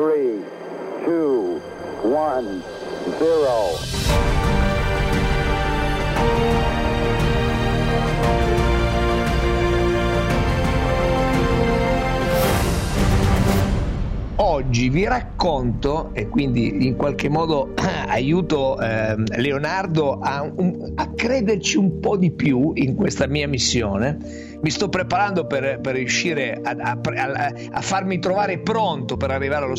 three, two, one, zero. Oggi vi racconto e quindi in qualche modo aiuto ehm, Leonardo a, un- a crederci un po' di più in questa mia missione. Mi sto preparando per, per riuscire a, a- a- farmi trovare pronto per arrivare allo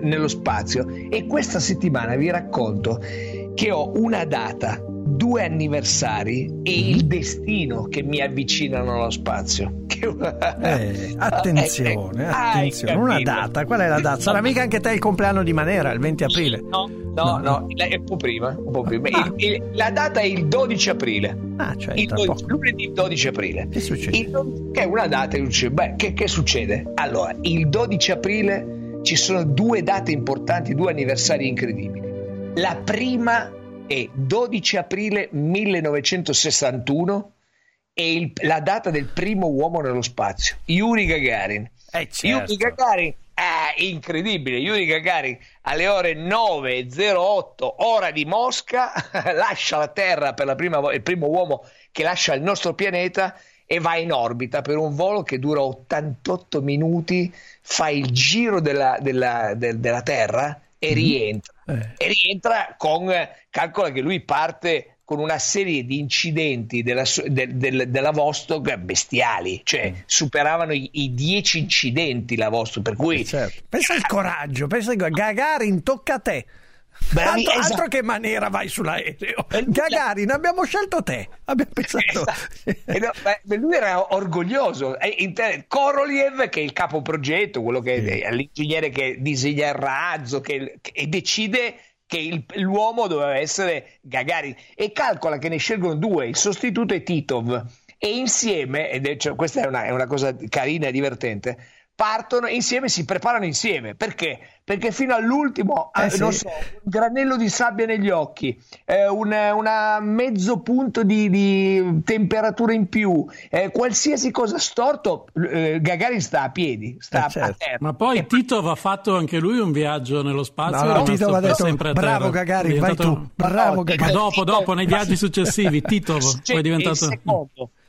nello spazio e questa settimana vi racconto che ho una data, due anniversari e il destino che mi avvicinano allo spazio. Eh, attenzione, attenzione. Una data, qual è la data? Sarà mica anche te il compleanno di Manera, il 20 aprile. No, no, no, il- è un po' prima. Un po' prima. Ah. Il- il- la data è il 12 aprile. Ah, cioè, Il tra 12 poco. lunedì 12 aprile. Che succede? Il 12 che è una data beh, che, che succede? Allora, il 12 aprile ci sono due date importanti, due anniversari incredibili. La prima è 12 aprile 1961 e il- la data del primo uomo nello spazio, Yuri Gagarin. Eh, Yuri certo. Gagarin è incredibile. Yuri Gagarin alle ore 9.08 ora di Mosca lascia la Terra per la prima volta, il primo uomo che lascia il nostro pianeta e va in orbita per un volo che dura 88 minuti, fa il giro della, della- del- della Terra e rientra. Eh. E rientra con, calcola che lui parte con una serie di incidenti della, del- del- della Vostok bestiali, cioè superavano i, i 10 incidenti la Vostok, per cui Certo. Pensa al coraggio, pensa che Gagarin tocca a te. Bravi, altro, esatto. altro che maniera vai sull'aereo. Eh, Gagarin, abbiamo scelto te. Abbiamo pensato. E no, beh, lui era orgoglioso. Korolev, che è il capo progetto, quello che è l'ingegnere che disegna il razzo, che, che- e decide che il- l'uomo doveva essere Gagarin. E calcola che ne scelgono due, il sostituto è Titov. E insieme, ed è, cioè, questa è una, è una cosa carina e divertente, partono insieme, si preparano insieme. Perché? Perché fino all'ultimo, Eh eh, sì. non so, un granello di sabbia negli occhi, eh, un una mezzo punto di, di temperatura in più, eh, qualsiasi cosa storto, eh, Gagarin sta a piedi, sta Eh, certo. a terra. Ma poi Tito va fatto anche lui un viaggio nello spazio. No, è no, Tito va per detto, sempre a bravo terra. Gagarin, vai tu. Bravo No, Gagarin. Ma dopo, dopo, nei viaggi successivi, Tito poi è diventato...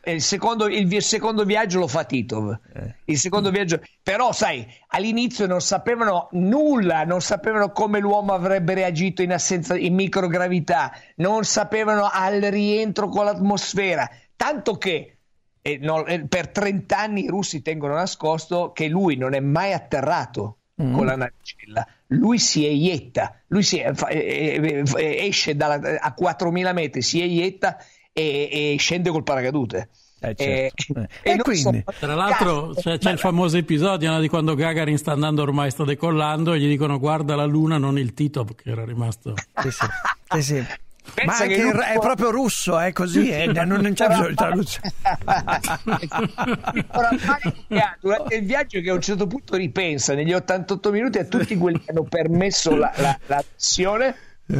il secondo, il secondo, il secondo viaggio lo fa Titov. Il secondo viaggio, però, sai, all'inizio non sapevano nulla, non sapevano come l'uomo avrebbe reagito in assenza in microgravità, non sapevano al rientro con l'atmosfera. Tanto che eh, no, eh, per 30 anni i russi tengono nascosto che lui non è mai atterrato con la navicella. Lui si eietta, lui si, eh, eh, esce dalla- a 4000 metri, si eietta e, e scende col paracadute. Eh, certo. Eh. E non quindi? so- Tra l'altro Cazzo, c'è, c'è il famoso episodio no, di quando Gagarin sta andando ormai, sta decollando e gli dicono guarda la luna, non il Tito che era rimasto... Sì, sì. Sì, sì. Pensa Ma anche lui- è proprio russo, è così, eh, non, non c'è bisogno di traduzione. Durante il viaggio che a un certo punto ripensa negli 88 minuti a tutti quelli che hanno permesso la, la, la missione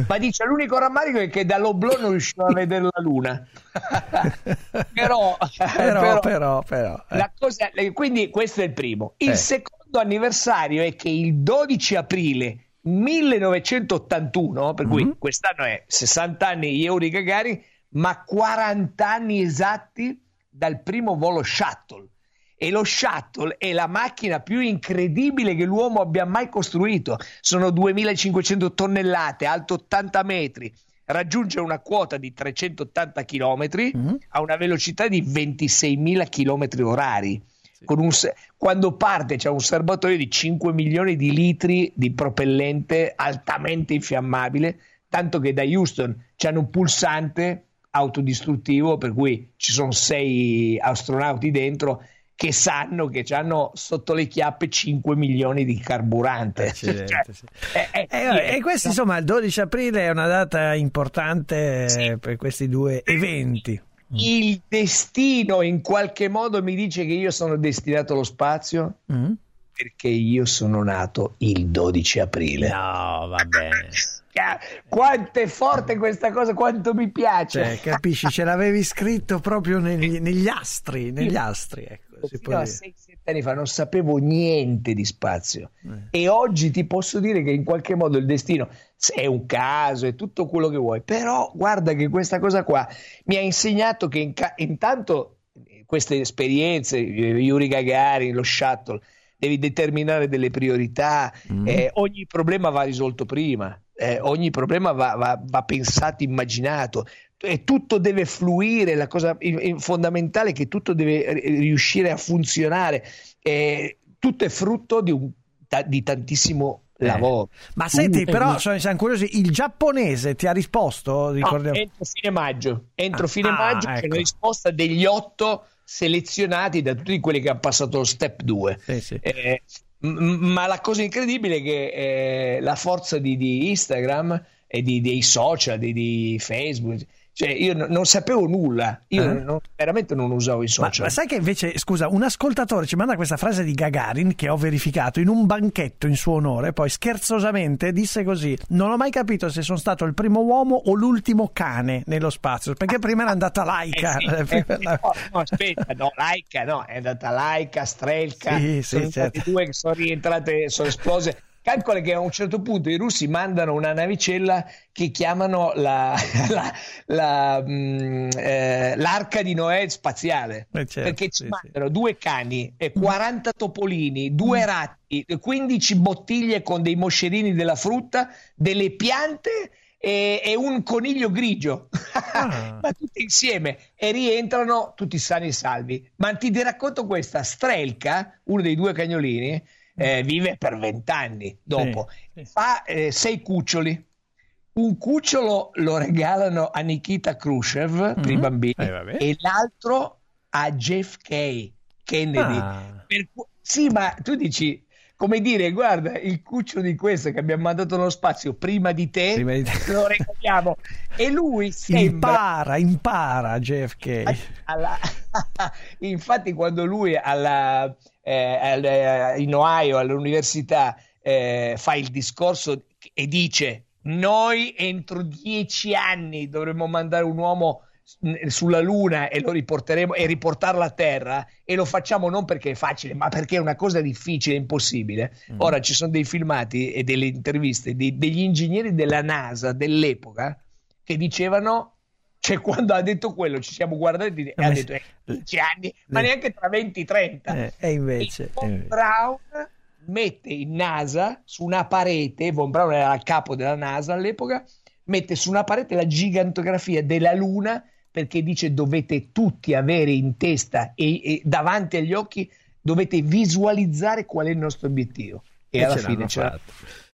ma dice l'unico rammarico è che dall'oblò non riusciva a vedere la luna però, Però, però, però. eh. la cosa, quindi questo è il primo il Eh. secondo anniversario è che il 12 aprile 1981 per cui Mhm. quest'anno è 60 anni Yuri Gagarin ma 40 anni esatti dal primo volo shuttle e lo shuttle è la macchina più incredibile che l'uomo abbia mai costruito. Sono 2500 tonnellate, alto 80 metri, raggiunge una quota di 380 km Mhm. a una velocità di 26.000 km orari. Con un quando parte c'è un serbatoio di 5 milioni di litri di propellente altamente infiammabile, tanto che da Houston c'hanno un pulsante autodistruttivo per cui ci sono sei astronauti dentro che sanno che hanno sotto le chiappe 5 milioni di carburante. Cioè, sì. è- è- E, vabbè, e questo insomma il 12 aprile è una data importante eh, per questi due eventi. il destino in qualche modo mi dice che io sono destinato allo spazio Mm? perché io sono nato il 12 aprile. No, va bene. Quanto è forte questa cosa, quanto mi piace. Cioè, capisci, ce l'avevi scritto proprio negli, negli astri, negli astri, ecco. Io fino a 6-7 anni fa non sapevo niente di spazio eh. e oggi ti posso dire che in qualche modo il destino è un caso, è tutto quello che vuoi, però guarda che questa cosa qua mi ha insegnato che in ca- intanto queste esperienze, Yuri Gagarin, lo shuttle, devi determinare delle priorità, mm. eh, ogni problema va risolto prima, eh, ogni problema va, va, va, pensato, immaginato, tutto deve fluire, la cosa fondamentale è che tutto deve riuscire a funzionare, eh, tutto è frutto di, un, di tantissimo eh. lavoro. Ma senti, però sono, siamo curiosi, il giapponese ti ha risposto? Ricordiamo... No, entro fine maggio, entro ah, fine ah, maggio ecco. c'è una risposta degli otto selezionati da tutti quelli che hanno passato lo step 2. Sì, sì. Eh, ma la cosa incredibile è che eh, la forza di, di Instagram e di, dei social, di, di Facebook cioè, io n- non sapevo nulla, io uh-huh. non, veramente non usavo i social. Ma, ma, sai che invece, scusa, un ascoltatore ci manda questa frase di Gagarin che ho verificato in un banchetto in suo onore, poi scherzosamente disse così: Non ho mai capito se sono stato il primo uomo o l'ultimo cane nello spazio, perché prima era andata Laika. Eh sì, eh, no, no, aspetta, no, Laika no, è andata Laika, Strelka, sì, sì, certo. due che sono rientrate, sono esplose. Calcola che a un certo punto i russi mandano una navicella che chiamano la, la, la, mh, mm, eh, l'arca di Noè spaziale eh certo, perché ci sì, mandano sì. due cani, 40 topolini, due mm. ratti, 15 bottiglie con dei moscerini della frutta, delle piante e, e un coniglio grigio, ah. ma tutti insieme e rientrano tutti sani e salvi. Ma ti racconto questa: Strelka, uno dei due cagnolini eh, vive per vent'anni dopo, sì, sì. fa eh, sei cuccioli. Un cucciolo lo regalano a Nikita Khrushchev mm-hmm. per i bambini eh, e l'altro a JFK Kennedy. Ah. Per, sì, ma tu dici, come dire, guarda, il cucciolo di questo che abbiamo mandato nello spazio prima di te, prima di te. lo regaliamo. e lui sembra... Impara, impara JFK. Alla... Infatti quando lui alla eh, eh, in Ohio all'università eh, fa il discorso e dice noi entro dieci anni dovremmo mandare un uomo sulla Luna e lo riporteremo e riportarlo a terra e lo facciamo non perché è facile ma perché è una cosa difficile, impossibile. Mm. Ora ci sono dei filmati e delle interviste di, degli ingegneri della NASA dell'epoca che dicevano cioè, quando ha detto quello, ci siamo guardati e ha detto eh, 10 anni, ma neanche tra 20 e 30. Eh, e invece. E invece. Brown mette in NASA su una parete, Von Braun era il capo della NASA all'epoca, mette su una parete la gigantografia della Luna perché dice dovete tutti avere in testa e, e davanti agli occhi dovete visualizzare qual è il nostro obiettivo. E, e alla fine ce l'ha fatto.